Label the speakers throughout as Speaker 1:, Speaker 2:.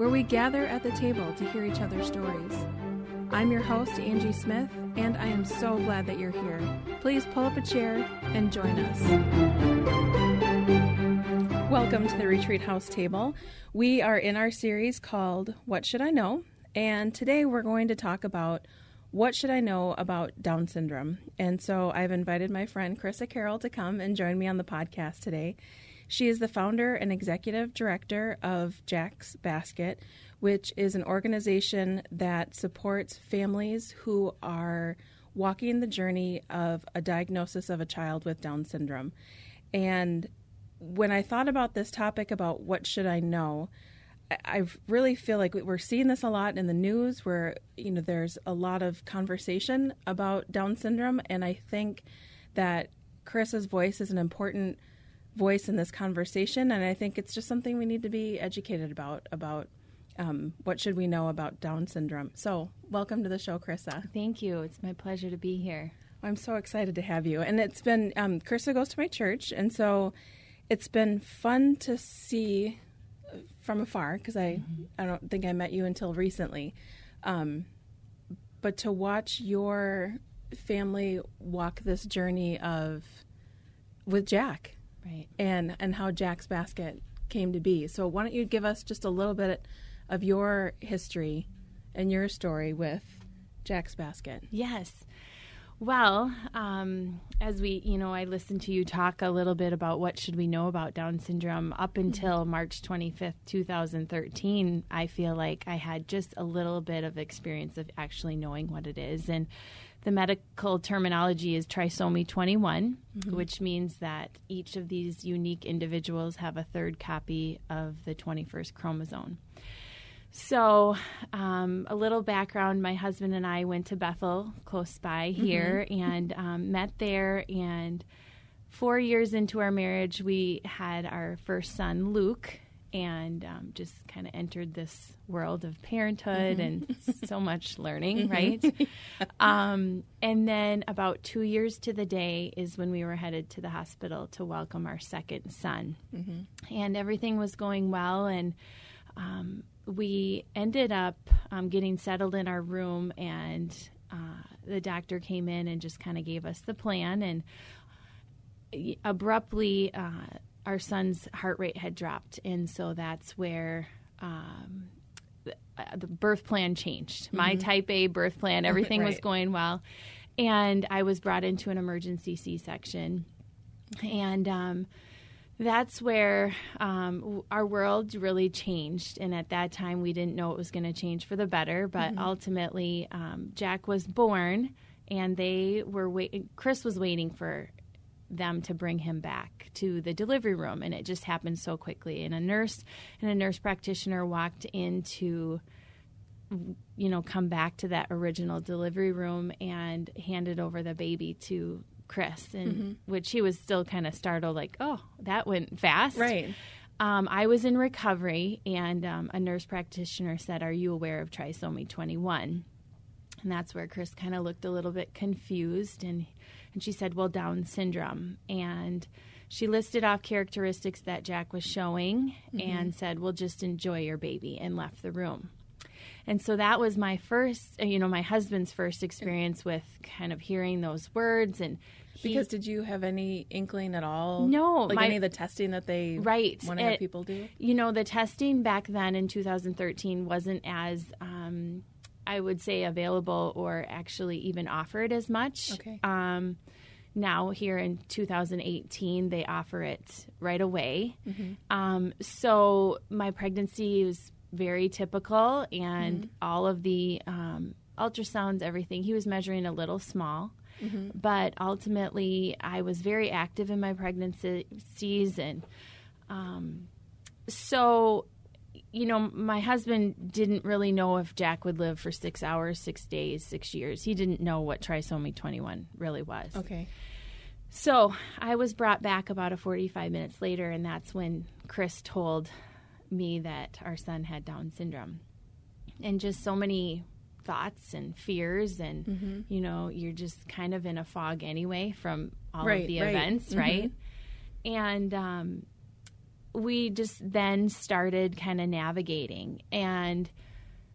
Speaker 1: Where we gather at the table to hear each other's stories. I'm your host, Angie Smith, and I am so glad that you're here. Please pull up a chair and join us. Welcome to the Retreat House table. We are in our series called What Should I Know? And today we're going to talk about what should I know about Down syndrome. And so I've invited my friend Carissa Carroll to come and join me on the podcast today. She is the founder and executive director of Jack's Basket, which is an organization that supports families who are walking the journey of a diagnosis of a child with Down syndrome. And when I thought about this topic about what should I know, I really feel like we're seeing this a lot in the news where you know there's a lot of conversation about Down syndrome and I think that Carissa's voice is an important voice in this conversation and I think it's just something we need to be educated about about um, what should we know about Down syndrome. So, welcome to the show, Carissa.
Speaker 2: Thank you. It's my pleasure to be here.
Speaker 1: I'm so excited to have you. And it's been um, Carissa goes to my church and so it's been fun to see from afar because I mm-hmm. I don't think I met you until recently, um, but to watch your family walk this journey of with Jack,
Speaker 2: right,
Speaker 1: and and how Jack's Basket came to be. So why don't you give us just a little bit of your history and your story with Jack's Basket?
Speaker 2: Yes. Well, um, as we, you know, I listened to you talk a little bit about what should we know about Down syndrome. Up mm-hmm. until. March 25th, 2013, I feel like I had just a little bit of experience of actually knowing what it is. And the medical terminology is trisomy 21, mm-hmm. which means that each of these unique individuals have a third copy of the 21st chromosome. So, um, a little background my husband and I went to Bethel, close by mm-hmm. here, mm-hmm. and um, met there. And four years into our marriage, we had our first son, Luke, and um, just kind of entered this world of parenthood mm-hmm. and so much learning, mm-hmm. right? Um, and then, about two years to the day, is when we were headed to the hospital to welcome our second son. Mm-hmm. And everything was going well. And um, we ended up um, getting settled in our room, and uh, the doctor came in and just kind of gave us the plan. And abruptly, uh, our son's heart rate had dropped, and so that's where. Um, the, uh, the birth plan changed. Mm-hmm. My type A birth plan, everything right. was going well. And I was brought into an emergency C section. And um, that's where um, our world really changed. And at that time, we didn't know it was going to change for the better. But mm-hmm. ultimately, um, Jack was born, and they were waiting. Chris was waiting for them to bring him back to the delivery room, and it just happened so quickly. And a nurse and a nurse practitioner walked into you know, come back to that original delivery room and handed over the baby to Chris, and mm-hmm. which he was still kind of startled, like, "Oh, that went fast."
Speaker 1: Right.
Speaker 2: Um, I was in recovery, and um, a nurse practitioner said, "Are you aware of trisomy 21?" And that's where Chris kind of looked a little bit confused, and and she said, "Well, Down syndrome." And she listed off characteristics that Jack was showing, mm-hmm. and said, "Well, just enjoy your baby," and left the room. And so that was my first, you know, my husband's first experience with kind of hearing those words and
Speaker 1: because did you have any inkling at all?
Speaker 2: No,
Speaker 1: like my, any of the testing that they
Speaker 2: right
Speaker 1: want to have people do.
Speaker 2: You know, the testing back then in 2013 wasn't as um, I would say available or actually even offered as much.
Speaker 1: Okay.
Speaker 2: Um, now here in 2018 they offer it right away. Mm-hmm. Um, so my pregnancy was very typical, and mm-hmm. all of the um, ultrasounds, everything he was measuring a little small. Mm-hmm. But ultimately, I was very active in my pregnancies, and um, so you know, my husband didn't really know if Jack would live for six hours, six days, six years. He didn't know what trisomy 21 really was.
Speaker 1: Okay.
Speaker 2: So I was brought back about a 45 minutes later, and that's when Chris told me that our son had Down syndrome. And just so many thoughts and fears and mm-hmm. you know you're just kind of in a fog anyway from all
Speaker 1: right,
Speaker 2: of the
Speaker 1: right.
Speaker 2: events
Speaker 1: mm-hmm.
Speaker 2: right and um, we just then started kind of navigating. And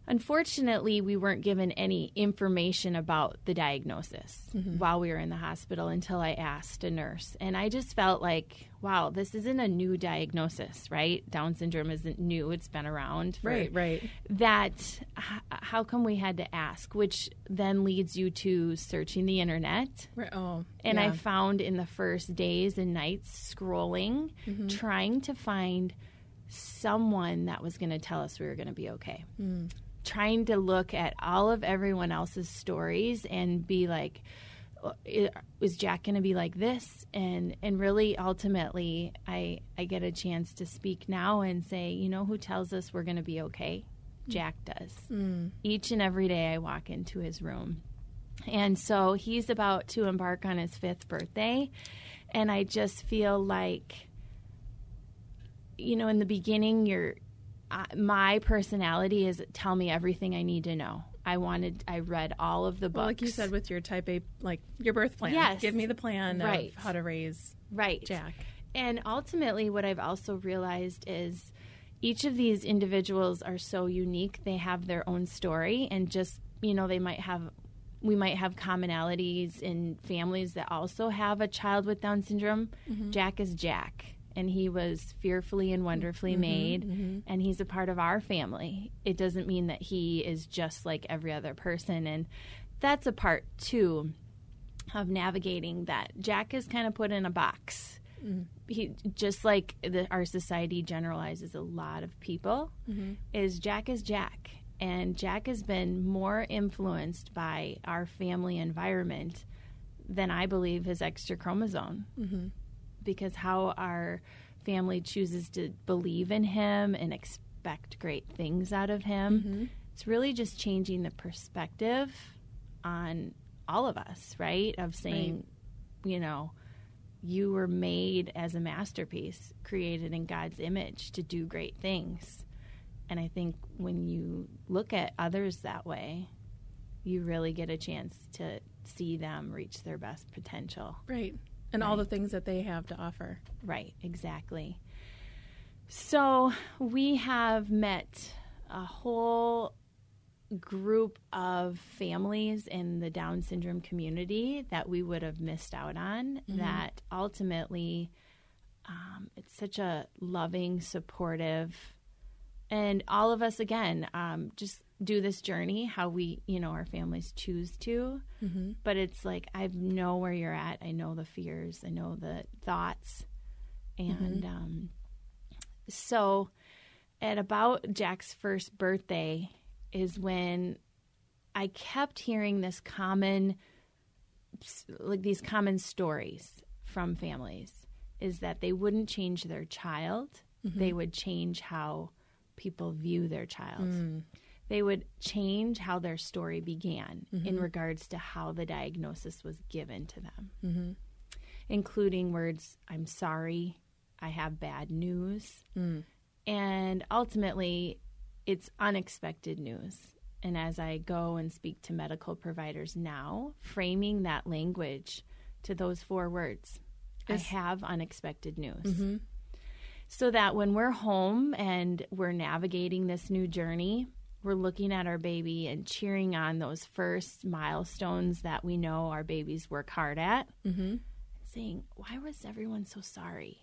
Speaker 2: unfortunately we weren't given any information about the diagnosis
Speaker 1: Mm-hmm.
Speaker 2: while we were in the hospital until i asked a nurse and i just felt like wow this isn't a new diagnosis right down syndrome isn't new it's been around
Speaker 1: Right, right.
Speaker 2: that h- how come we had to ask which then leads you to searching the internet
Speaker 1: Right. Oh,
Speaker 2: and I found in the first days and nights scrolling,
Speaker 1: Mm-hmm.
Speaker 2: trying to find someone that was going to tell us we were going to be okay.
Speaker 1: Mm.
Speaker 2: Trying to look at all of everyone else's stories and be like, "Uh, is Jack going to be like this? And and really, ultimately, I I get a chance to speak now and say, you know, who tells us we're going to be okay? Jack does. Each and every day, I walk into his room. And so he's about to embark on his fifth birthday. And I just feel like, you know, in the beginning, you're, uh, my personality is tell me everything I need to know. I wanted, I read all of the books.
Speaker 1: Well, like you said with your type A, like your birth plan.
Speaker 2: Yes.
Speaker 1: Give me the plan
Speaker 2: Right.
Speaker 1: of how to raise
Speaker 2: right.
Speaker 1: Jack.
Speaker 2: And ultimately, what I've also realized is each of these individuals are so unique. They have their own story, and just, you know, they might have, we might have commonalities in families that also have a child with Down syndrome. Jack is Jack, and he was fearfully and wonderfully mm-hmm, made, mm-hmm. and he's a part of our family. It doesn't mean that he is just like every other person. And that's a part, too, of navigating that. Jack is kind of put in a box mm-hmm. he just like the, our society generalizes a lot of people is jack is jack and jack has been more influenced by our family environment than i believe his extra chromosome because how our family chooses to believe in him and expect great things out of him mm-hmm. it's really just changing the perspective on all of us right of saying you know you were made as a masterpiece, created in God's image to do great things. And I think when you look at others that way, you really get a chance to see them reach their best potential.
Speaker 1: Right. And all the things that they have to offer.
Speaker 2: Right, exactly. So we have met a whole group of families in the Down syndrome community that we would have missed out on. That ultimately, um, it's such a loving, supportive, and all of us again um, just do this journey how we, you know, our families choose to. Mm-hmm. But it's like I know where you're at. I know the fears. I know the thoughts, and mm-hmm. um, so at about Jack's first birthday is when I kept hearing this common, like these common stories from families, is that they wouldn't change their child, mm-hmm. they would change how people view their child. Mm. They would change how their story began in mm-hmm. regards to how the diagnosis was given to them, mm-hmm. including words, I'm sorry, I have bad news. Mm. And ultimately, it's unexpected news. And as I go and speak to medical providers now, framing that language to those four words I have unexpected news. Mm-hmm. So that when we're home and we're navigating this new journey, we're looking at our baby and cheering on those first milestones that we know our babies work hard at, mm-hmm. saying, Why was everyone so sorry?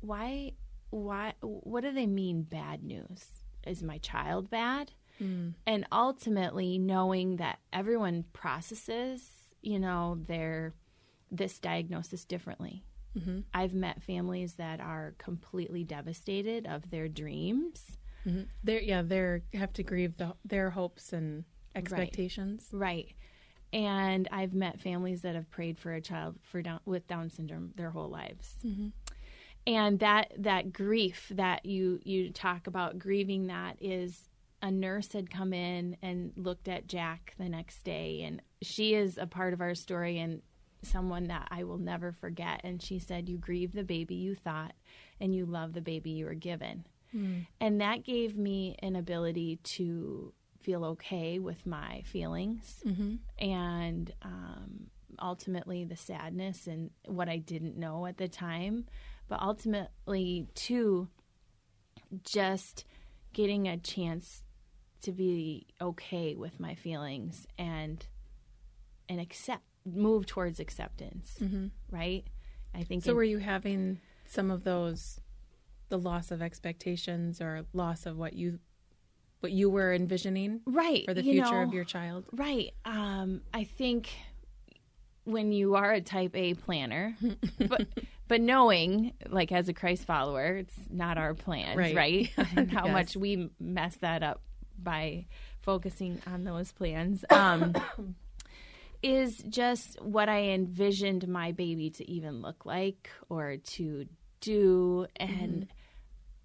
Speaker 2: Why, why, what do they mean bad news? Is my child bad? And ultimately knowing that everyone processes, you know, their this diagnosis differently. I've met families that are completely devastated of their dreams. Mm-hmm.
Speaker 1: They're yeah, they're have to grieve the, their hopes and expectations.
Speaker 2: Right. And I've met families that have prayed for a child for down, with Down syndrome their whole lives. Mm-hmm. And that that grief that you you talk about grieving that is a nurse had come in and looked at Jack the next day and she is a part of our story and someone that I will never forget and she said you grieve the baby you thought and you love the baby you were given. Hmm. And that gave me an ability to feel okay with my feelings mm-hmm. and um, ultimately the sadness and what I didn't know at the time. but ultimately, too, just getting a chance to be okay with my feelings and and accept move towards acceptance mm-hmm. right? I think
Speaker 1: So were you having some of those the loss of expectations or loss of what you what you were envisioning
Speaker 2: right
Speaker 1: for the future
Speaker 2: know,
Speaker 1: of your child?
Speaker 2: Right. Um, I think when you are a type A planner, but but knowing, like as a Christ follower, it's not our plans,
Speaker 1: Right.
Speaker 2: right? and how
Speaker 1: Yes.
Speaker 2: much we mess that up by focusing on those plans. Um, is just what I envisioned my baby to even look like or to do. And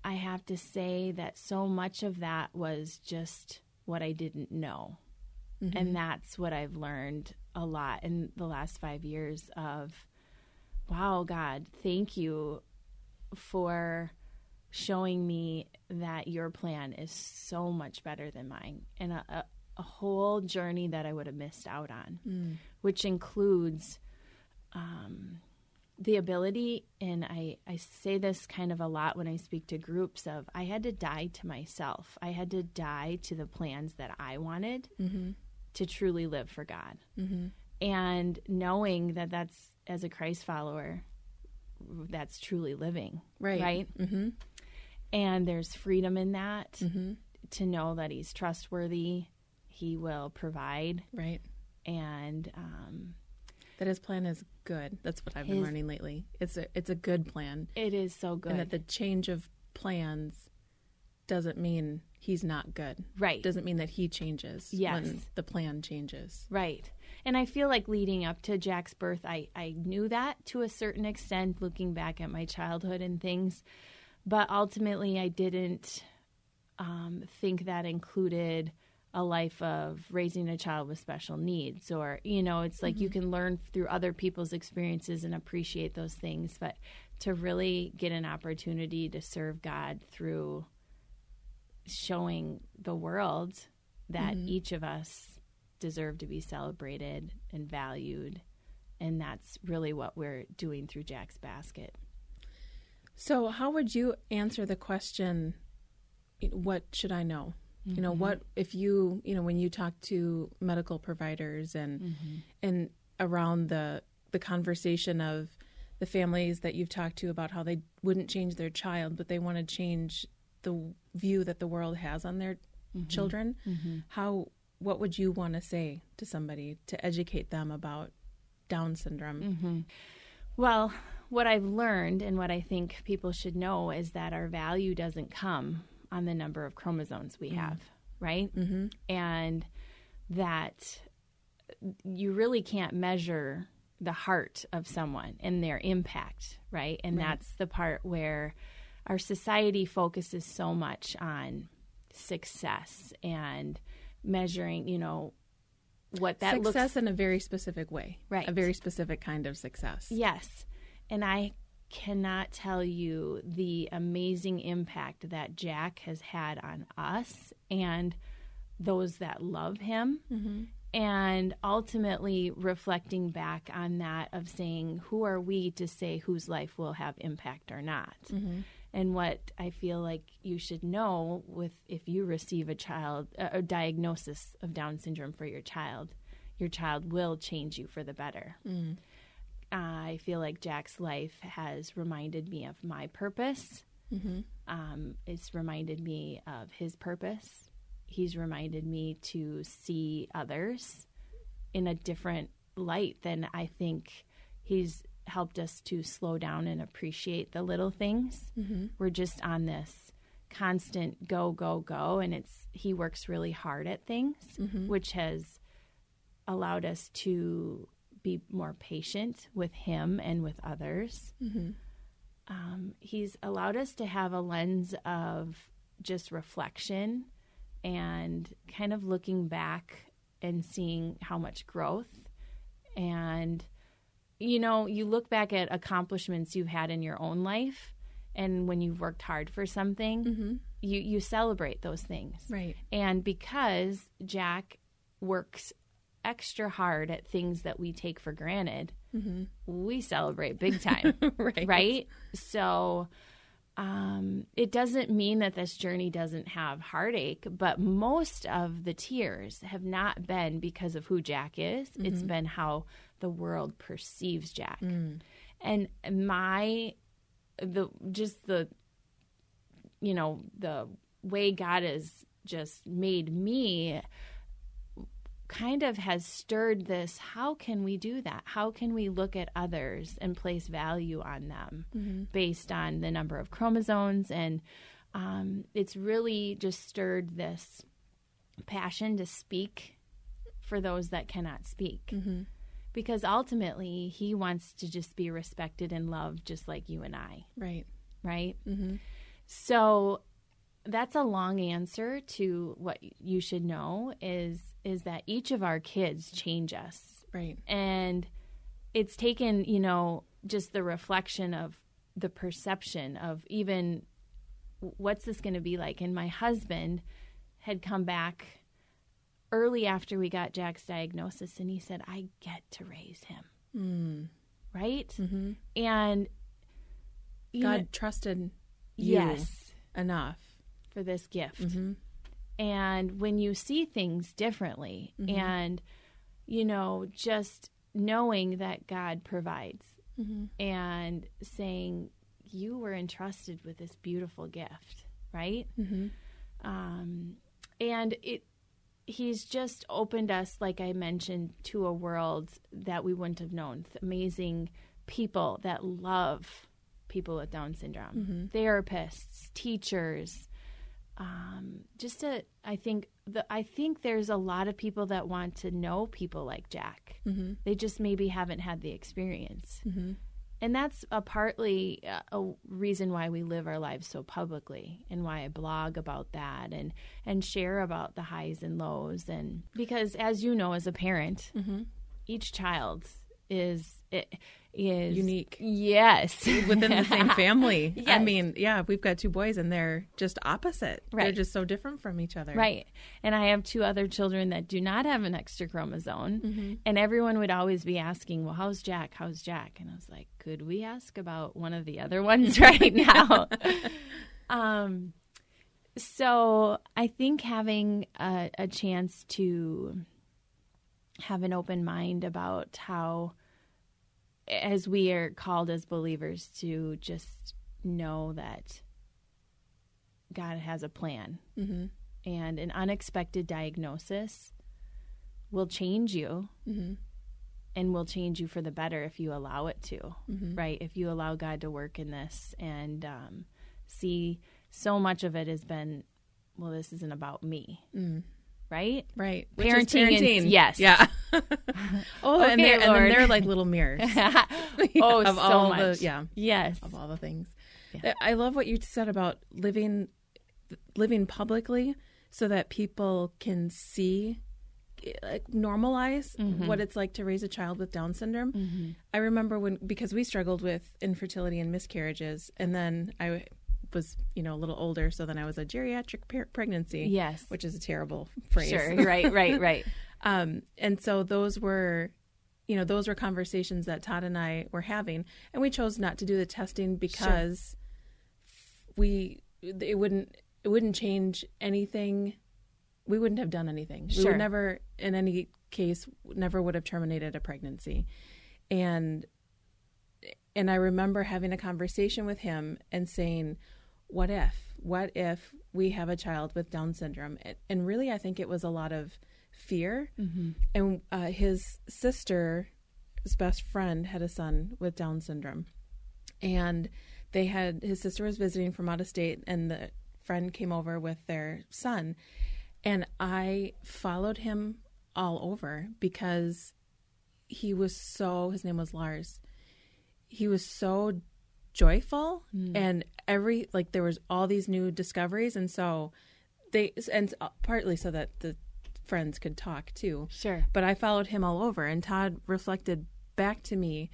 Speaker 2: I have to say that so much of that was just what I didn't know. And that's what I've learned a lot in the last five years of, wow, God, thank you for showing me that your plan is so much better than mine and a, a, a whole journey that I would have missed out on, which includes um, the ability, and I, I say this kind of a lot when I speak to groups of I had to die to myself. I had to die to the plans that I wanted to truly live for God. And knowing that that's, as a Christ follower, that's truly living.
Speaker 1: Right.
Speaker 2: Right.
Speaker 1: Mm-hmm.
Speaker 2: And there's freedom in that
Speaker 1: Mm-hmm.
Speaker 2: to know that He's trustworthy, He will provide,
Speaker 1: Right.
Speaker 2: and um,
Speaker 1: That his plan is good. That's what I've been learning lately. It's a it's a good plan.
Speaker 2: it is so good.
Speaker 1: And that the change of plans doesn't mean he's not good.
Speaker 2: right.
Speaker 1: Doesn't mean that he changes
Speaker 2: Yes.
Speaker 1: when the plan changes.
Speaker 2: Right. And I feel like leading up to Jack's birth, I, I knew that to a certain extent, looking back at my childhood and things. But ultimately, I didn't um, think that included a life of raising a child with special needs. Or, you know, it's like you mm-hmm. can learn through other people's experiences and appreciate those things. But to really get an opportunity to serve God through showing the world that mm-hmm. each of us deserve to be celebrated and valued. And that's really what we're doing through Jack's Basket.
Speaker 1: So, how would you answer the question, what should I know? You know, what mm-hmm. if you, you know, when you talk to medical providers and mm-hmm. and around the the conversation of the families that you've talked to about how they wouldn't change their child, but they want to change the view that the world has on their mm-hmm. children, how what would you want to say to somebody to educate them about Down syndrome?
Speaker 2: Well, what I've learned and what I think people should know is that our value doesn't come on the number of chromosomes we have, right? Mm-hmm. And that you really can't measure the heart of someone and their impact, right? And that's the part where our society focuses so much on success and measuring, you know, what that looks
Speaker 1: success in a very specific way,
Speaker 2: Right.
Speaker 1: A very specific kind of success.
Speaker 2: Yes. And I cannot tell you the amazing impact that Jack has had on us and those that love him. Mm-hmm. And ultimately reflecting back on that of saying, who are we to say whose life will have impact or not? Mm-hmm. And what I feel like you should know with if you receive a child, a diagnosis of Down syndrome for your child, your child will change you for the better. Mm. I feel like Jack's life has reminded me of my purpose. Mm-hmm. Um, it's reminded me of his purpose. He's reminded me to see others in a different light than I think he's helped us to slow down and appreciate the little things. Mm-hmm. We're just on this constant go, go, go, and it's he works really hard at things, mm-hmm. which has allowed us to be more patient with him and with others. Um, he's allowed us to have a lens of just reflection and kind of looking back and seeing how much growth. And, you know, you look back at accomplishments you've had in your own life, and when you've worked hard for something, you, you celebrate those things.
Speaker 1: Right.
Speaker 2: And because Jack works extra hard at things that we take for granted, mm-hmm. we celebrate big time.
Speaker 1: Right.
Speaker 2: Right? So um, it doesn't mean that this journey doesn't have heartache, but most of the tears have not been because of who Jack is. It's mm-hmm. been how the world perceives Jack. Mm. And my the just the you know the way God has just made me kind of has stirred this how can we do that? How can we look at others and place value on them mm-hmm. based on the number of chromosomes? And um, it's really just stirred this passion to speak for those that cannot speak. Mm-hmm. Because ultimately he wants to just be respected and loved just like you and i.
Speaker 1: Right.
Speaker 2: right? Mm-hmm. So that's a long answer to what you should know is is that each of our kids change us.
Speaker 1: Right.
Speaker 2: And it's taken, you know, just the reflection of the perception of even what's this going to be like and my husband had come back early after we got Jack's diagnosis and he said I get to raise him. Mm. Right? Mm-hmm. And you know-
Speaker 1: God trusted you
Speaker 2: yes
Speaker 1: enough.
Speaker 2: for this gift mm-hmm. And when you see things differently mm-hmm. and you know just knowing that god provides mm-hmm. and saying you were entrusted with this beautiful gift right? Mm-hmm. Um, and it he's just opened us like i mentioned to a world that we wouldn't have known. Amazing people that love people with down syndrome. Therapists teachers um, just a i think the i think there's a lot of people that want to know people like jack. They just maybe haven't had the experience. And that's a partly uh, a reason why we live our lives so publicly and why I blog about that and and share about the highs and lows. And because as you know as a parent each child is it is
Speaker 1: Unique.
Speaker 2: yes
Speaker 1: Within the same family. I mean, yeah, we've got two boys and they're just opposite. They're just so different from each other.
Speaker 2: Right. And I have two other children that do not have an extra chromosome.
Speaker 1: Mm-hmm.
Speaker 2: And everyone would always be asking, well, how's Jack? How's Jack? And I was like, could we ask about one of the other ones right now? um, so I think having a, a chance to have an open mind about how, as we are called as believers, to just know that God has a plan
Speaker 1: Mm-hmm.
Speaker 2: and an unexpected diagnosis will change you
Speaker 1: Mm-hmm.
Speaker 2: and will change you for the better if you allow it to
Speaker 1: Mm-hmm.
Speaker 2: right if you allow god to work in this and um, see so much of it has been well this isn't about me
Speaker 1: Mm.
Speaker 2: Right
Speaker 1: Right. Is
Speaker 2: Parenting and- yes.
Speaker 1: Yeah. oh, and, they're, and then they're like little mirrors
Speaker 2: oh
Speaker 1: of
Speaker 2: so
Speaker 1: all
Speaker 2: much
Speaker 1: the yeah
Speaker 2: yes
Speaker 1: of all the things.
Speaker 2: Yeah.
Speaker 1: I love what you said about living living publicly so that people can see like normalize
Speaker 2: Mm-hmm.
Speaker 1: what it's like to raise a child with down syndrome i remember when because we struggled with infertility and miscarriages and then i was you know a little older so then i was a geriatric par- pregnancy
Speaker 2: Yes.
Speaker 1: which is a terrible phrase
Speaker 2: sure right right right
Speaker 1: um, and so those were, you know, those were conversations that Todd and I were having, and we chose not to do the testing because we it wouldn't it wouldn't change anything. We wouldn't have done anything. We
Speaker 2: Sure.
Speaker 1: would never, in any case, never would have terminated a pregnancy, and and I remember having a conversation with him and saying, "What if? What if we have a child with Down syndrome?" And- really, I think it was a lot of fear. And uh, his sister, his best friend, had a son with Down syndrome, and they had his sister was visiting from out of state, and the friend came over with their son, and I followed him all over because he was so. His name was Lars he was so joyful hmm. and every like there was all these new discoveries and so they and uh, partly so that the friends could talk too
Speaker 2: Sure.
Speaker 1: but i followed him all over and todd reflected back to me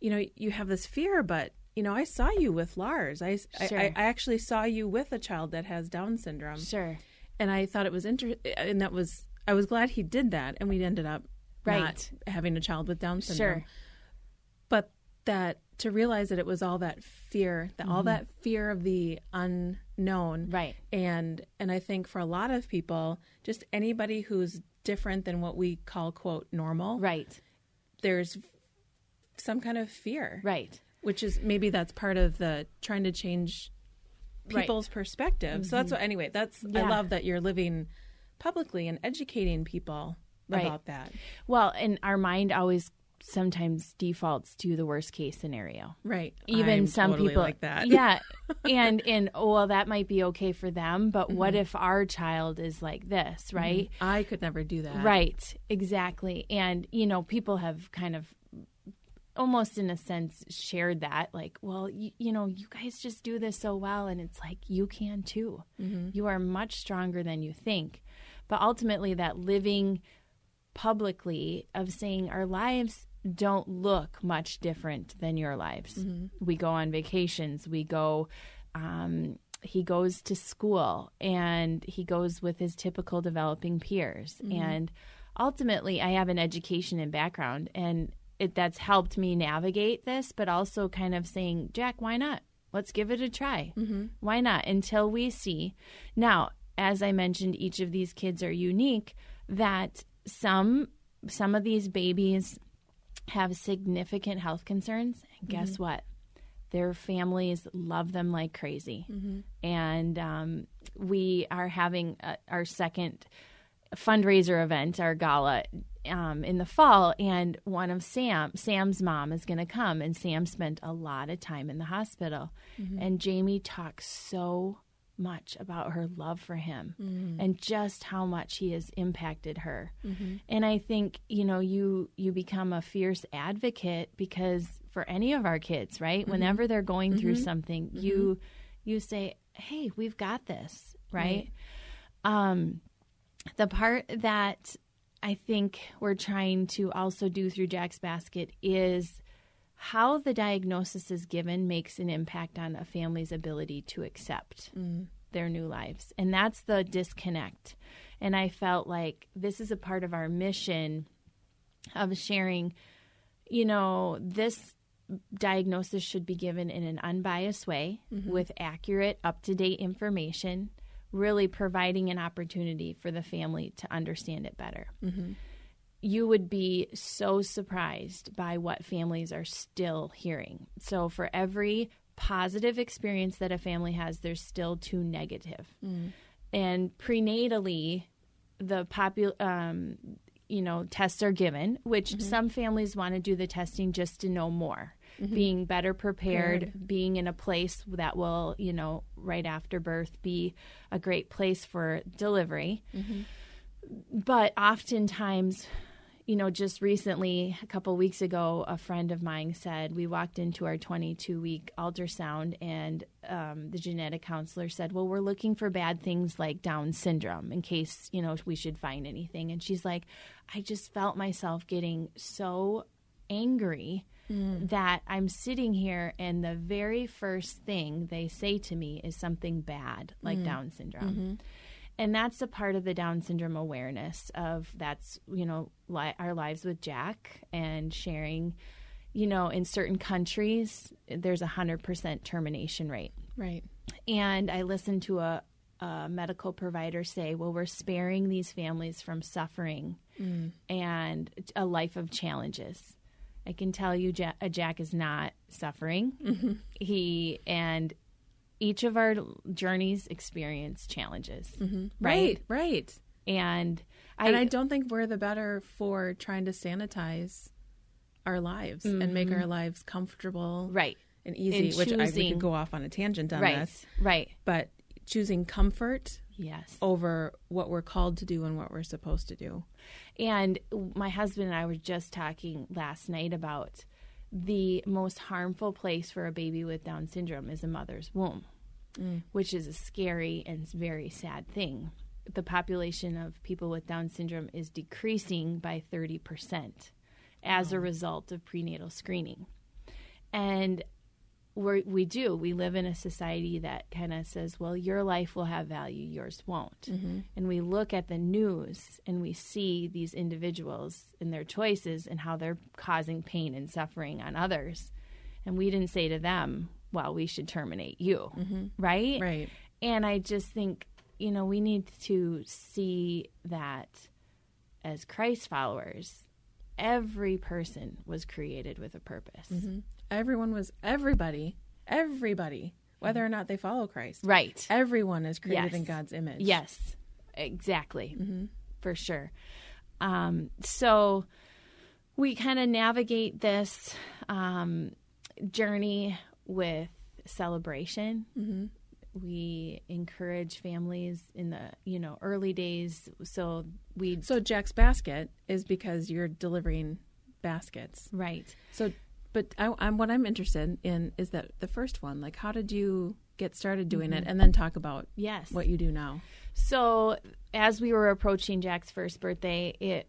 Speaker 1: you know you have this fear but you know i saw you with lars i I-
Speaker 2: Sure.
Speaker 1: I, I actually saw you with a child that has down syndrome
Speaker 2: Sure.
Speaker 1: and I thought it was interesting, uh, and that was I was glad he did that, and we ended up not
Speaker 2: Right.
Speaker 1: having a child with Down syndrome.
Speaker 2: Sure.
Speaker 1: But that to realize that it was all that fear, that all mm-hmm. that fear of the unknown.
Speaker 2: Right.
Speaker 1: And and I think for a lot of people, just anybody who's different than what we call quote normal,
Speaker 2: Right.
Speaker 1: there's some kind of fear.
Speaker 2: Right.
Speaker 1: Which is maybe that's part of the trying to change
Speaker 2: Right.
Speaker 1: people's perspective. So that's mm-hmm. what anyway, that's I love that you're living publicly and educating people
Speaker 2: Right.
Speaker 1: about that.
Speaker 2: Well, and our mind always sometimes defaults to the worst case scenario.
Speaker 1: Right.
Speaker 2: Even
Speaker 1: I'm
Speaker 2: some
Speaker 1: totally
Speaker 2: people
Speaker 1: like that.
Speaker 2: Yeah. And and oh, well that might be okay for them, but
Speaker 1: Mm-hmm.
Speaker 2: what if our child is like this, right?
Speaker 1: I could never do that.
Speaker 2: Right, exactly. And, you know, people have kind of almost in a sense shared that like, well, you, you know, you guys just do this so well. And it's like, you can too. You are much stronger than you think. But ultimately, that living publicly of saying our lives don't look much different than your lives. Mm-hmm. We go on vacations, we go um, he goes to school and he goes with his typical developing peers. Mm-hmm. And ultimately i have an education and background and it that's helped me navigate this but also kind of saying jack why not? Let's give it a try. Mm-hmm. Why not? Until we see. Now as i mentioned each of these kids are unique that some some of these babies have significant health concerns and guess what their families love them like crazy. And um, we are having uh our second fundraiser event, our gala, um, in the fall. And one of Sam, Sam's mom, is going to come. And Sam spent a lot of time in the hospital. And Jamie talks so much about her love for him mm. and just how much he has impacted her. Mm-hmm. And I think, you know, you you become a fierce advocate because for any of our kids, right? Mm-hmm. Whenever they're going mm-hmm. through something, you you say, "Hey, we've got this," right? Um the part that I think we're trying to also do through Jack's Basket is how the diagnosis is given makes an impact on a family's ability to accept mm. their new lives. And that's the disconnect. And I felt like this is a part of our mission of sharing, you know, this diagnosis should be given in an unbiased way mm-hmm. with accurate, up to date information, really providing an opportunity for the family to understand it better. Mm-hmm. You would be so surprised by what families are still hearing. So, for every positive experience that a family has, there's still two negative. Mm. And prenatally, the popul um, you know tests are given which mm-hmm. some families want to do the testing just to know more. Mm-hmm. Being better prepared being in a place that will you know right after birth be a great place for delivery. Mm-hmm. But oftentimes you know just recently a couple weeks ago a friend of mine said we walked into our 22 week ultrasound and um, the genetic counselor said well we're looking for bad things like down syndrome in case you know we should find anything. And she's like i just felt myself getting so angry mm. that i'm sitting here and the very first thing they say to me is something bad like mm. down syndrome mm-hmm. And that's a part of the down syndrome awareness of that's you know li- our lives with jack and sharing you know in certain countries there's a 100% termination rate.
Speaker 1: Right.
Speaker 2: and i listened to a, a medical provider say well we're sparing these families from suffering mm. and a life of challenges. I can tell you jack, jack is not suffering. Mm-hmm. He and each of our journeys experience challenges
Speaker 1: Right. Right.
Speaker 2: and I,
Speaker 1: and I don't think we're the better for trying to sanitize our lives and make our lives comfortable
Speaker 2: Mm-hmm. right
Speaker 1: and easy,
Speaker 2: And
Speaker 1: which I, think we
Speaker 2: choosing-
Speaker 1: could go off on a tangent on
Speaker 2: right
Speaker 1: this.
Speaker 2: right
Speaker 1: But choosing comfort
Speaker 2: yes
Speaker 1: over what we're called to do and what we're supposed to do.
Speaker 2: And my husband and I were just talking last night about the most harmful place for a baby with Down syndrome is a mother's womb, which is a scary and very sad thing. The population of people with Down syndrome is decreasing by 30% as a result of prenatal screening. And we we do. We live in a society that kind of says, well, your life will have value, yours won't.
Speaker 1: Mm-hmm.
Speaker 2: And we look at the news and we see these individuals and their choices and how they're causing pain and suffering on others. And we didn't say to them, well, we should terminate you, right?
Speaker 1: Right.
Speaker 2: And I just think, you know, we need to see that as Christ followers, every person was created with a purpose.
Speaker 1: Everyone was everybody, everybody, whether or not they follow Christ.
Speaker 2: Right.
Speaker 1: Everyone is created
Speaker 2: Yes.
Speaker 1: in God's image.
Speaker 2: Yes, exactly. For sure. Um, so we kind of navigate this um, journey with celebration.
Speaker 1: Mm-hmm.
Speaker 2: We encourage families in the you know early days. So we
Speaker 1: So Jack's basket is because you're delivering baskets.
Speaker 2: right.
Speaker 1: So, but I, I'm what I'm interested in is that the first one. Like, how did you get started doing it, and then talk about
Speaker 2: Yes.
Speaker 1: what you do now?
Speaker 2: So as we were approaching Jack's first birthday, it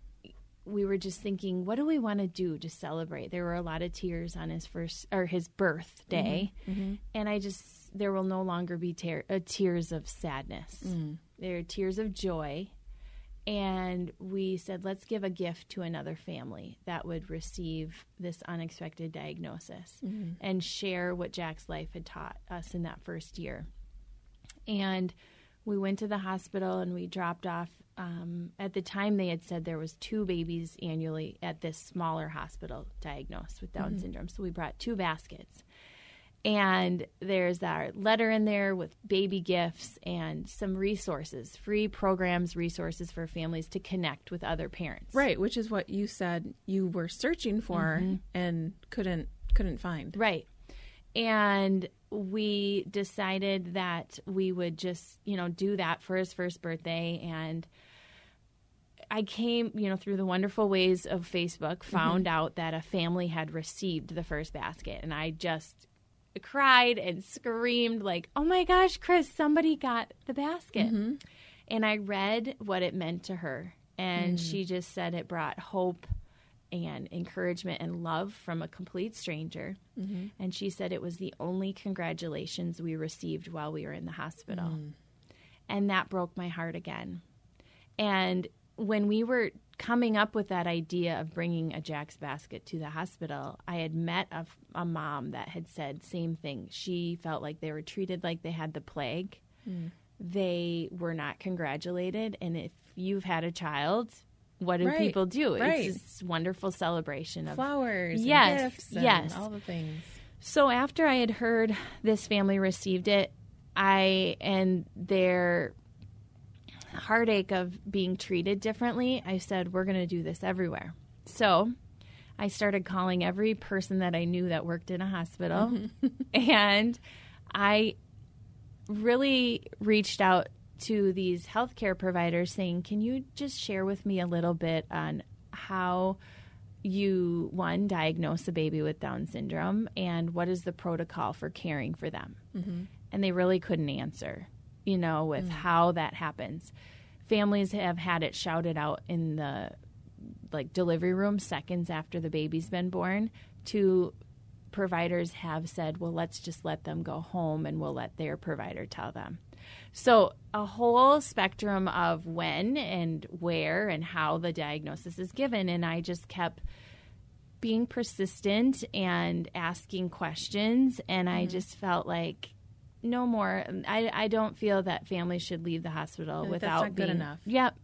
Speaker 2: we were just thinking, what do we want to do to celebrate? There were a lot of tears on his first or his birthday, mm-hmm. Mm-hmm. and I just there will no longer be tear, uh, tears of sadness. Mm. There are tears of joy. And we said, let's give a gift to another family that would receive this unexpected diagnosis mm-hmm. and share what Jack's life had taught us in that first year and we went to the hospital and we dropped off um, at the time they had said there was two babies annually at this smaller hospital diagnosed with down syndrome so we brought two baskets and there's our letter in there with baby gifts and some resources free programs resources for families to connect with other parents
Speaker 1: Right, which is what you said you were searching for and couldn't couldn't find.
Speaker 2: Right. And we decided that we would just, you know, do that for his first birthday. And I came, you know, through the wonderful ways of Facebook, mm-hmm. found out that a family had received the first basket. And I just cried and screamed, like, oh my gosh, Chris, somebody got the basket. Mm-hmm. And I read what it meant to her. And mm. she just said it brought hope and encouragement and love from a complete stranger. Mm-hmm. And she said it was the only congratulations we received while we were in the hospital. Mm. And that broke my heart again. And when we were coming up with that idea of bringing a Jack's basket to the hospital, I had met a, a mom that had said same thing. She felt like they were treated like they had the plague. Mm. They were not congratulated, and if you've had a child, what do
Speaker 1: Right,
Speaker 2: people do?
Speaker 1: right.
Speaker 2: It's this wonderful celebration of
Speaker 1: Flowers, and
Speaker 2: Yes,
Speaker 1: gifts, and
Speaker 2: yes.
Speaker 1: all the things.
Speaker 2: so after I had heard this family received it, I and their heartache of being treated differently, I said we're going to do this everywhere. So I started calling every person that I knew that worked in a hospital, and I really reached out to these healthcare providers saying, "Can you just share with me a little bit on how you one diagnose a baby with Down syndrome and what is the protocol for caring for them?" Mm-hmm. And they really couldn't answer, you know, with mm. how that happens. Families have had it shouted out in the like delivery room seconds after the baby's been born to providers have said, well, let's just let them go home and we'll let their provider tell them. So, a whole spectrum of when and where and how the diagnosis is given. And I just kept being persistent and asking questions. And I mm-hmm. just felt like, no more. I, I don't feel that families should leave the hospital
Speaker 1: Like, that's
Speaker 2: without
Speaker 1: good
Speaker 2: being
Speaker 1: enough.
Speaker 2: Yep.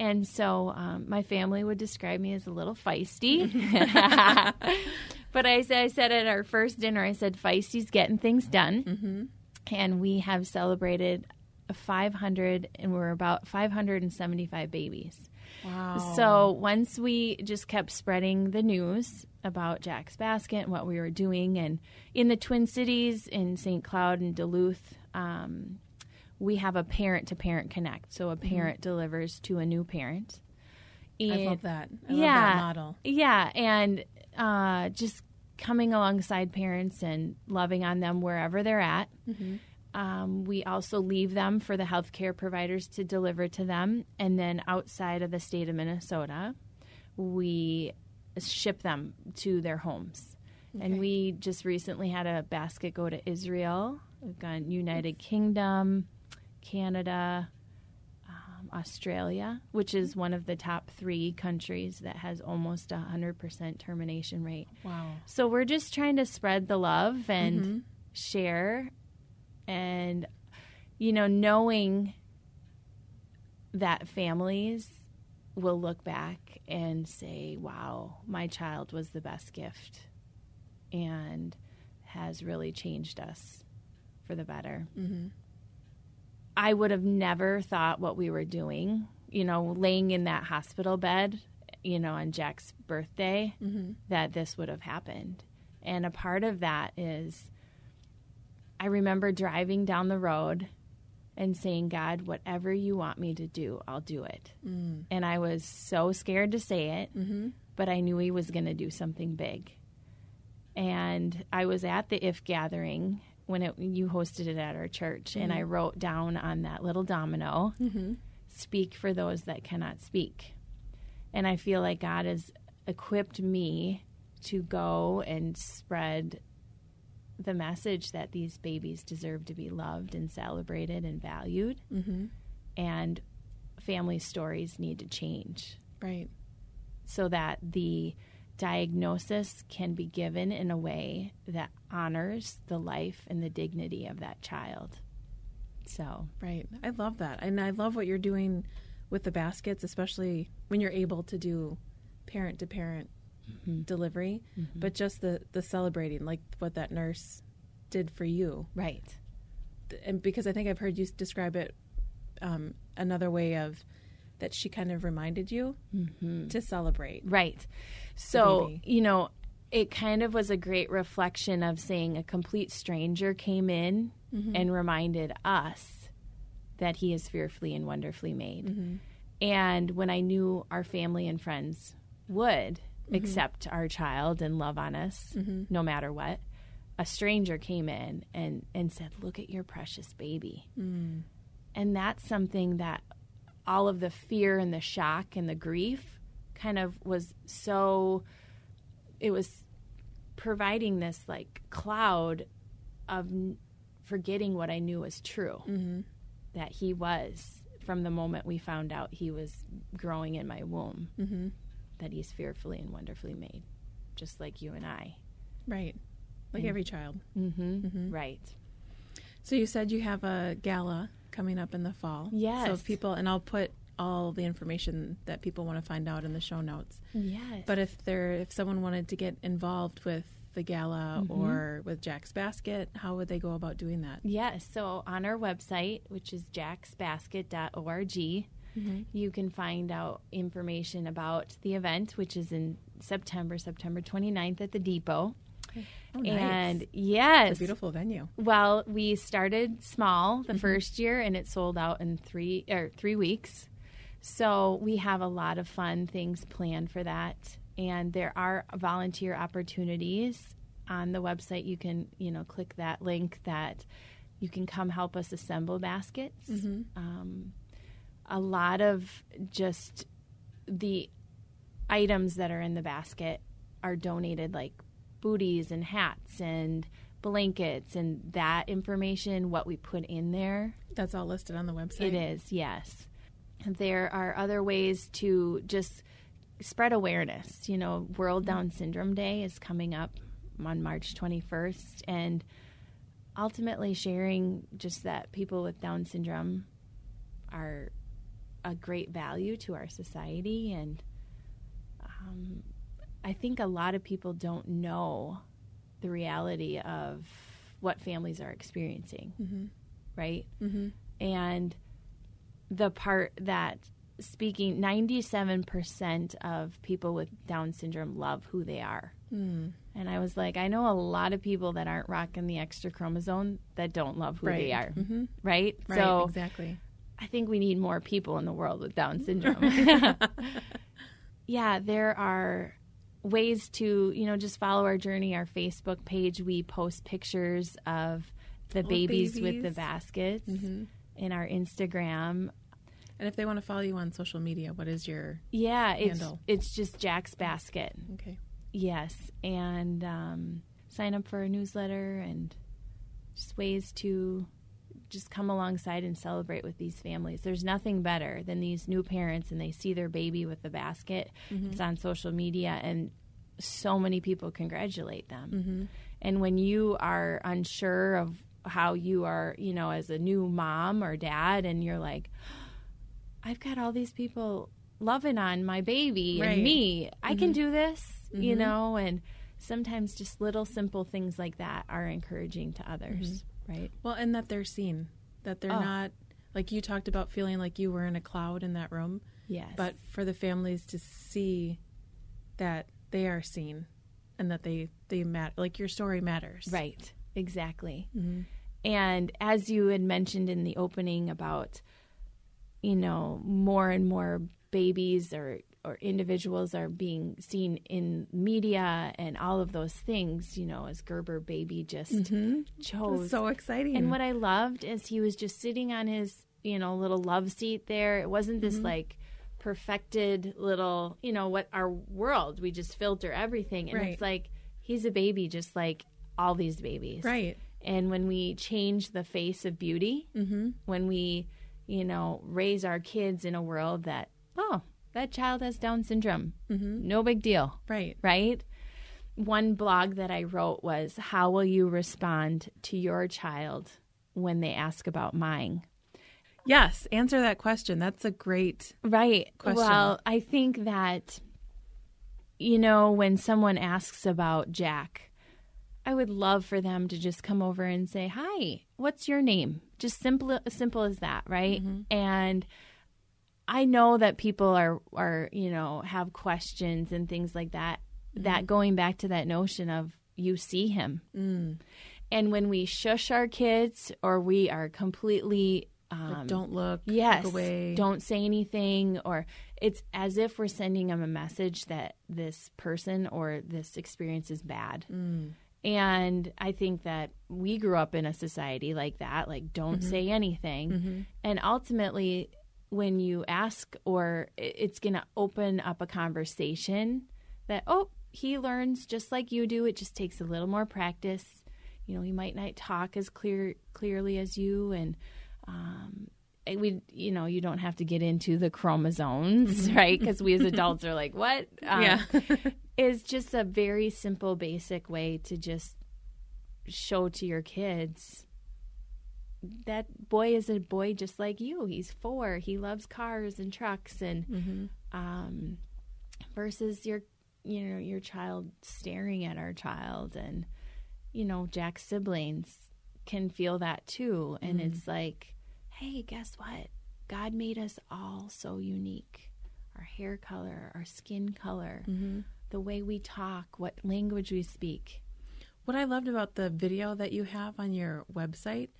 Speaker 2: And so um, my family would describe me as a little feisty. but I said, I said at our first dinner, I said, feisty's getting things done. Mm-hmm. And we have celebrated 500, and we're about 575 babies.
Speaker 1: Wow.
Speaker 2: So once we just kept spreading the news about Jack's Basket and what we were doing, and in the Twin Cities, in St. Cloud and Duluth, um, we have a parent to parent connect. So a parent delivers to a new parent.
Speaker 1: I love that. I
Speaker 2: yeah,
Speaker 1: love that model.
Speaker 2: Yeah, and uh, just coming alongside parents and loving on them wherever they're at. Um, we also leave them for the healthcare providers to deliver to them, and then outside of the state of Minnesota, we ship them to their homes. And we just recently had a basket go to Israel. We've gone United Kingdom, Canada, um, Australia, which is one of the top three countries that has almost a 100% termination rate.
Speaker 1: Wow.
Speaker 2: So we're just trying to spread the love and
Speaker 1: Mm-hmm.
Speaker 2: share and, you know, knowing that families will look back and say, wow, my child was the best gift and has really changed us for the better.
Speaker 1: Mm-hmm.
Speaker 2: I would have never thought what we were doing, you know, laying in that hospital bed, you know, on Jack's birthday,
Speaker 1: Mm-hmm.
Speaker 2: that this would have happened. And a part of that is I remember driving down the road and saying, God, whatever you want me to do, I'll do it.
Speaker 1: Mm.
Speaker 2: And I was so scared to say it,
Speaker 1: Mm-hmm.
Speaker 2: but I knew he was going to do something big. And I was at the IF gathering when it, you hosted it at our church, and I wrote down on that little domino,
Speaker 1: Mm-hmm.
Speaker 2: speak for those that cannot speak. And I feel like God has equipped me to go and spread the message that these babies deserve to be loved and celebrated and valued,
Speaker 1: Mm-hmm.
Speaker 2: and family stories need to change
Speaker 1: Right.
Speaker 2: so that the diagnosis can be given in a way that honors the life and the dignity of that child. So,
Speaker 1: Right. I love that. And I love what you're doing with the baskets, especially when you're able to do parent to parent Mm-hmm. delivery, mm-hmm. but just the, the celebrating, like what that nurse did for you.
Speaker 2: right.
Speaker 1: And because I think I've heard you describe it um, another way of that she kind of reminded you mm-hmm. to celebrate.
Speaker 2: Right. So,
Speaker 1: baby.
Speaker 2: you know, it kind of was a great reflection of saying a complete stranger came in and reminded us that he is fearfully and wonderfully made. And when I knew our family and friends would accept our child and love on us no matter what, a stranger came in and, and said, Look at your precious baby. And that's something that all of the fear and the shock and the grief kind of was so it was providing this like cloud of n- forgetting what I knew was true
Speaker 1: Mm-hmm.
Speaker 2: that he was from the moment we found out he was growing in my womb
Speaker 1: Mm-hmm.
Speaker 2: That he's fearfully and wonderfully made just like you and I
Speaker 1: Right. Like
Speaker 2: And-
Speaker 1: every child.
Speaker 2: mm-hmm. right
Speaker 1: So you said you have a gala coming up in the fall.
Speaker 2: Yes.
Speaker 1: So if people, and I'll put all the information that people want to find out in the show notes.
Speaker 2: yes
Speaker 1: But if there, if someone wanted to get involved with the gala
Speaker 2: Mm-hmm.
Speaker 1: or with Jack's Basket, how would they go about doing that?
Speaker 2: Yes. So on our website, which is jacksbasket.org, Mm-hmm. you can find out information about the event, which is in September, September 29th at the Depot.
Speaker 1: Oh,
Speaker 2: And
Speaker 1: It's
Speaker 2: yes,
Speaker 1: a beautiful venue.
Speaker 2: well, we started small the mm-hmm. first year, and it sold out in three or three weeks. So we have a lot of fun things planned for that, and there are volunteer opportunities on the website. You can you know click that link that you can come help us assemble baskets. Mm-hmm. Um, a lot of just the items that are in the basket are donated like booties and hats and blankets and that information what we put in there.
Speaker 1: That's all listed on the website.
Speaker 2: it is yes. There are other ways to just spread awareness. You know world mm-hmm. down syndrome day is coming up on march 21st and ultimately sharing just that people with down syndrome are a great value to our society and um, i think a lot of people don't know the reality of what families are experiencing
Speaker 1: Mm-hmm.
Speaker 2: right
Speaker 1: Mm-hmm.
Speaker 2: and the part that speaking 97% of people with down syndrome love who they are
Speaker 1: Mm.
Speaker 2: and i was like i know a lot of people that aren't rocking the extra chromosome that don't love who they are
Speaker 1: Mm-hmm.
Speaker 2: right?
Speaker 1: Right.
Speaker 2: so
Speaker 1: exactly.
Speaker 2: I think we need more people in the world with down syndrome yeah there are ways to you know just follow our journey our facebook page we post pictures of the
Speaker 1: Little
Speaker 2: babies, with the
Speaker 1: babies.
Speaker 2: baskets
Speaker 1: Mm-hmm.
Speaker 2: in our instagram
Speaker 1: And if they want to follow you on social media, what is your
Speaker 2: Yeah, it's
Speaker 1: handle.
Speaker 2: it's just Jack's Basket.
Speaker 1: okay?
Speaker 2: Yes, and um, sign up for a newsletter and just ways to just come alongside and celebrate with these families. There's nothing better than these new parents and they see their baby with the basket.
Speaker 1: Mm-hmm.
Speaker 2: It's on social media and so many people congratulate them.
Speaker 1: Mm-hmm.
Speaker 2: And when you are unsure of how you are, you know, as a new mom or dad, and you're like, I've got all these people loving on my baby
Speaker 1: Right.
Speaker 2: and me, I can
Speaker 1: Mhm.
Speaker 2: do this, you
Speaker 1: Mhm.
Speaker 2: know, and sometimes just little simple things like that are encouraging to others, right?
Speaker 1: Well, and that they're seen, that they're
Speaker 2: Oh.
Speaker 1: not like you talked about feeling like you were in a cloud in that room,
Speaker 2: Yes.
Speaker 1: but for the families to see that they are seen and that they they matter, like your story matters.
Speaker 2: right, exactly.
Speaker 1: Mm-hmm.
Speaker 2: And as you had mentioned in the opening about, you know, more and more babies or or individuals are being seen in media and all of those things, you know, as Gerber baby just
Speaker 1: Mm-hmm.
Speaker 2: chose.
Speaker 1: So exciting.
Speaker 2: and what I loved is he was just sitting on his, you know, little love seat there. It wasn't this
Speaker 1: Mhm.
Speaker 2: like perfected little, you know, what our world, we just filter everything. And
Speaker 1: Right.
Speaker 2: it's like he's a baby just like all these babies.
Speaker 1: right.
Speaker 2: And when we change the face of beauty,
Speaker 1: Mm-hmm.
Speaker 2: when we, you know, raise our kids in a world that, oh, that child has Down syndrome,
Speaker 1: Mm-hmm.
Speaker 2: no big deal,
Speaker 1: Right.
Speaker 2: right? One blog that I wrote was, How will you respond to your child when they ask about mine?
Speaker 1: Yes. Answer that question. That's a great.
Speaker 2: Right.
Speaker 1: Question.
Speaker 2: Well, I think that, you know, when someone asks about Jack, I would love for them to just come over and say, "Hi, what's your name?" Just simple, simple as that, right? And I know that people are are you know have questions and things like that. That going back to that notion of you see him,
Speaker 1: Mm.
Speaker 2: and when we shush our kids or we are completely um,
Speaker 1: Like, don't look.
Speaker 2: yes
Speaker 1: Look away.
Speaker 2: don't say anything or it's as if we're sending them a message that this person or this experience is bad
Speaker 1: Mm.
Speaker 2: and i think that we grew up in a society like that like don't say anything
Speaker 1: Mm-hmm.
Speaker 2: and ultimately when you ask or it's going to open up a conversation that oh he learns just like you do. It just takes a little more practice. You know he might not talk as clear clearly as you and um we you know you don't have to get into the chromosomes right? Because we as adults are like what? Um,
Speaker 1: yeah.
Speaker 2: is just a very simple basic way to just show to your kids that boy is a boy just like you he's four he loves cars and trucks and
Speaker 1: mm-hmm.
Speaker 2: um versus your you know your child staring at our child and you know jack's siblings can feel that too and
Speaker 1: Mhm.
Speaker 2: it's like hey guess what god made us all so unique our hair color our skin color
Speaker 1: Mm-hmm.
Speaker 2: the way we talk what language we speak
Speaker 1: What I loved about the video that you have on your website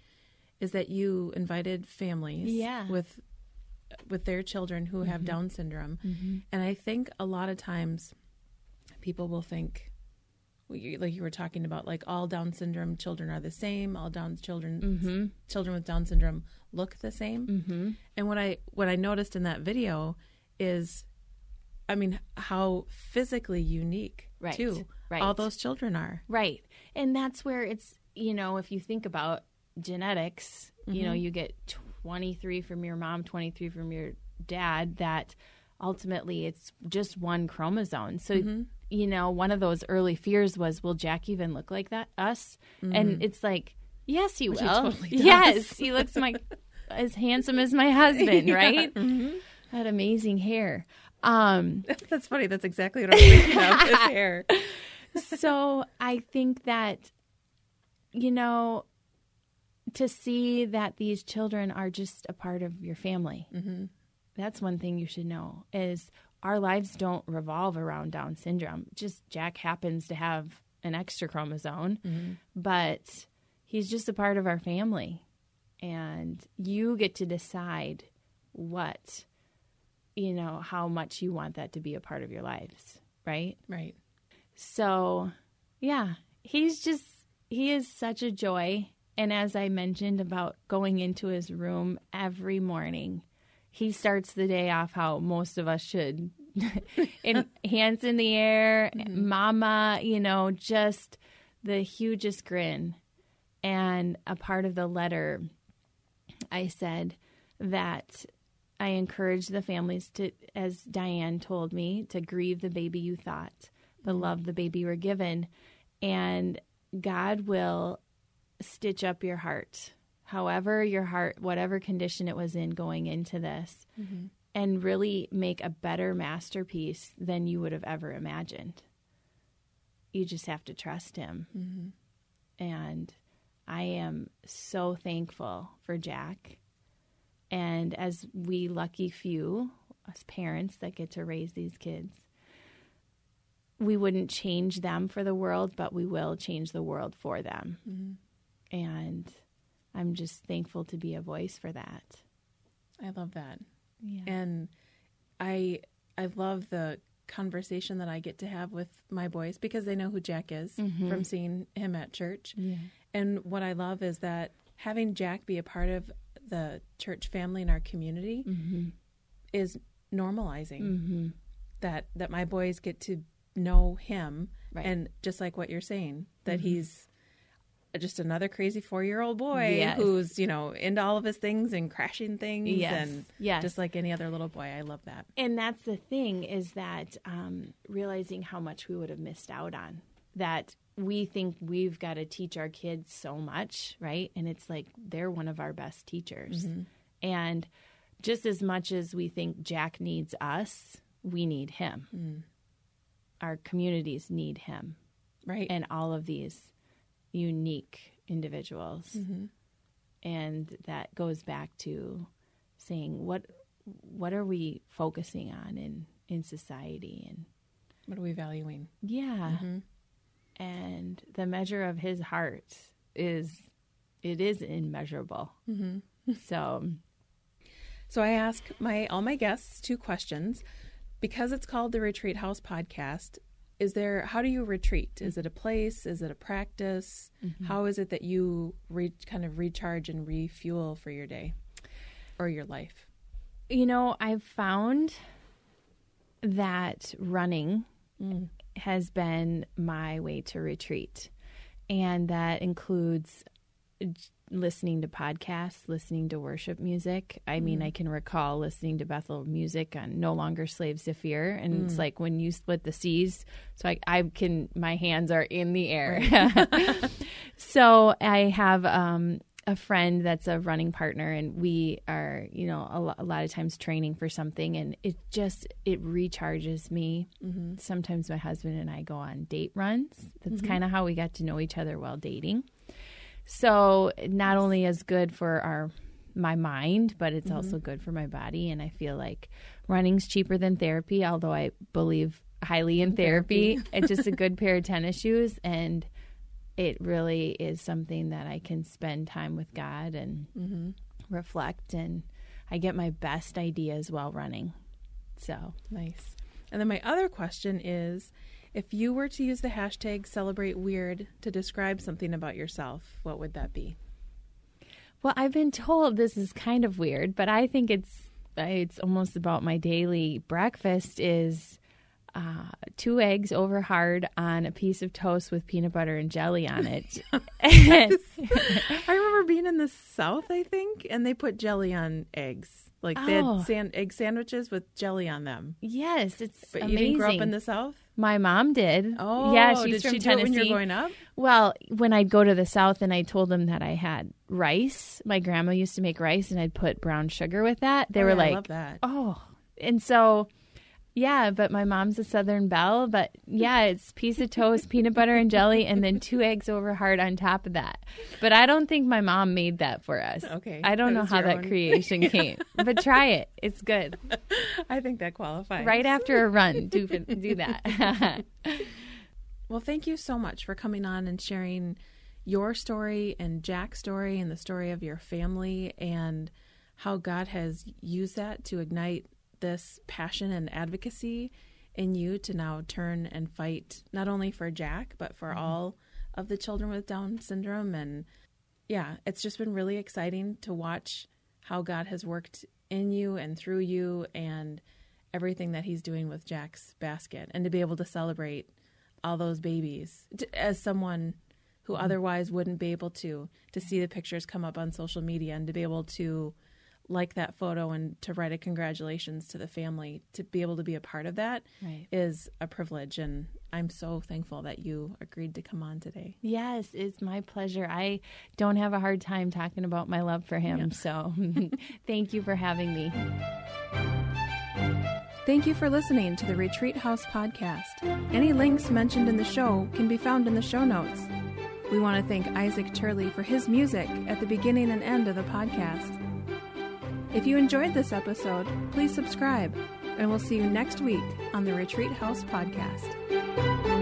Speaker 1: is that you invited families
Speaker 2: Yeah.
Speaker 1: with with their children who have
Speaker 2: Mhm.
Speaker 1: Down syndrome.
Speaker 2: mm-hmm.
Speaker 1: And I think a lot of times people will think like you were talking about like all Down syndrome children are the same, all Down children
Speaker 2: Mm-hmm.
Speaker 1: children with Down syndrome look the same.
Speaker 2: Mm-hmm.
Speaker 1: And what I what I noticed in that video is I mean how physically unique
Speaker 2: Right.
Speaker 1: too
Speaker 2: Right.
Speaker 1: all those children are.
Speaker 2: Right. And that's where it's, you know, if you think about genetics, you know,
Speaker 1: Mhm.
Speaker 2: you get 23 from your mom, 23 from your dad, that ultimately it's just one chromosome. So,
Speaker 1: Mhm.
Speaker 2: you know, one of those early fears was, will Jack even look like that, us?
Speaker 1: Mhm.
Speaker 2: And it's like, yes, he
Speaker 1: Which
Speaker 2: will.
Speaker 1: he totally.
Speaker 2: Yes, he looks like as handsome as my husband,
Speaker 1: Yeah.
Speaker 2: right?
Speaker 1: Mhm.
Speaker 2: That amazing hair. Um,
Speaker 1: That's funny. That's exactly what I was thinking of. His hair.
Speaker 2: so I think that, you know, to see that these children are just a part of your family.
Speaker 1: Mm-hmm.
Speaker 2: That's one thing you should know is our lives don't revolve around Down syndrome. Just Jack happens to have an extra chromosome,
Speaker 1: Mm-hmm.
Speaker 2: but he's just a part of our family. And you get to decide what, you know, how much you want that to be a part of your lives, right?
Speaker 1: Right.
Speaker 2: So, yeah, he's just, he is such a joy. And as I mentioned about going into his room every morning, he starts the day off how most of us should, and hands in the air,
Speaker 1: Mm-hmm.
Speaker 2: mama, you know, just the hugest grin. And a part of the letter, I said that I encourage the families to, as Diane told me, to grieve the baby you thought, but love the baby you were given. And God will stitch up your heart, however, your heart, whatever condition it was in going into this, mm-hmm. and really make a better masterpiece than you would have ever imagined. You just have to trust Him. Mm-hmm. And I am so thankful for Jack. And as we lucky few, as parents that get to raise these kids, we wouldn't change them for the world, but we will change the world for them. Mm-hmm. And I'm just thankful to be a voice for that.
Speaker 1: I love that.
Speaker 2: Yeah.
Speaker 1: and I I love the conversation that I get to have with my boys because they know who Jack is mm-hmm. from seeing him at church.
Speaker 2: Yeah.
Speaker 1: And what I love is that having Jack be a part of the church family in our community mm-hmm. is normalizing
Speaker 2: Mm-hmm.
Speaker 1: that that my boys get to know him
Speaker 2: Right.
Speaker 1: and just like what you're saying that mm-hmm. he's just another crazy four year old boy
Speaker 2: Yes.
Speaker 1: who's you know into all of his things and crashing things
Speaker 2: Yes.
Speaker 1: and
Speaker 2: Yes.
Speaker 1: just like any other little boy i love that
Speaker 2: And that's the thing is that um, realizing how much we would have missed out on. That we think we've got to teach our kids so much, right? And it's like they're one of our best teachers. And just as much as we think Jack needs us, we need him. Our communities need him.
Speaker 1: right
Speaker 2: and all of these unique individuals. Mm-hmm. And that goes back to saying what what are we focusing on in in society and
Speaker 1: what are we valuing
Speaker 2: yeah. Mm-hmm. And the measure of his heart is it is immeasurable. Mm-hmm. So um,
Speaker 1: so i ask my all my guests two questions because it's called the retreat house podcast is there how do you retreat? Is it a place? Is it a practice? Mm-hmm. How is it that you re, kind of recharge and refuel for your day or your life?
Speaker 2: You know, I've found that running mm. has been my way to retreat. And that includes listening to podcasts, listening to worship music. I mean, I mm. can recall listening to Bethel music on No Longer Slaves to Fear. And it's mm. like when you split the seas. So I, I can, my hands are in the air. so I have um, a friend that's a running partner and we are you know a, lo- a lot of times training for something and it just it recharges me mm-hmm. sometimes my husband and i go on date runs that's mm-hmm. kind of how we got to know each other while dating so not only is good for our my mind but it's also mm-hmm. good for my body and i feel like running's cheaper than therapy although i believe highly in therapy. it's just a good pair of tennis shoes and it really is something that I can spend time with God and mm-hmm. reflect, and I get my best ideas while running. So,
Speaker 1: Nice. And then my other question is if you were to use the hashtag celebrate weird to describe something about yourself, what would that be?
Speaker 2: well, I've been told this is kind of weird, but I think it's it's almost about my daily breakfast is uh, two eggs over hard on a piece of toast with peanut butter and jelly on it.
Speaker 1: I remember being in the South, I think, and they put jelly on eggs. Like they
Speaker 2: Oh.
Speaker 1: had sand, egg sandwiches with jelly on them.
Speaker 2: yes, it's
Speaker 1: But
Speaker 2: amazing.
Speaker 1: you didn't grow up in the South?
Speaker 2: My mom did.
Speaker 1: Oh,
Speaker 2: yeah, she's
Speaker 1: did
Speaker 2: from
Speaker 1: she
Speaker 2: Tennessee.
Speaker 1: when you were growing up?
Speaker 2: Well, when I'd go to the South and I told them that I had rice, my grandma used to make rice and I'd put brown sugar with that. They
Speaker 1: Oh,
Speaker 2: were
Speaker 1: yeah,
Speaker 2: like, oh. And so, yeah, but my mom's a Southern Belle. But yeah, it's piece of toast, peanut butter and jelly, and then two eggs over hard on top of that. But I don't think my mom made that for us.
Speaker 1: Okay,
Speaker 2: I don't know how that
Speaker 1: own-
Speaker 2: creation came. But try it. It's good.
Speaker 1: I think that qualifies.
Speaker 2: Right after a run, do, do that.
Speaker 1: Well, thank you so much for coming on and sharing your story and Jack's story and the story of your family and how God has used that to ignite this passion and advocacy in you to now turn and fight not only for Jack, but for all of the children with Down syndrome. And yeah, it's just been really exciting to watch how God has worked in you and through you and everything that he's doing with Jack's basket and to be able to celebrate all those babies as someone who
Speaker 2: Mm-hmm.
Speaker 1: otherwise wouldn't be able to to see the pictures come up on social media and to be able to like that photo and to write a congratulations to the family to be able to be a part of that is
Speaker 2: Right.
Speaker 1: a privilege and I'm so thankful that you agreed to come on today.
Speaker 2: Yes, it's my pleasure. I don't have a hard time talking about my love for him.
Speaker 1: Yeah.
Speaker 2: So thank you for having me.
Speaker 1: Thank you for listening to the Retreat House podcast. Any links mentioned in the show can be found in the show notes. We want to thank Isaac Turley for his music at the beginning and end of the podcast. If you enjoyed this episode, please subscribe, and we'll see you next week on the Retreat House podcast.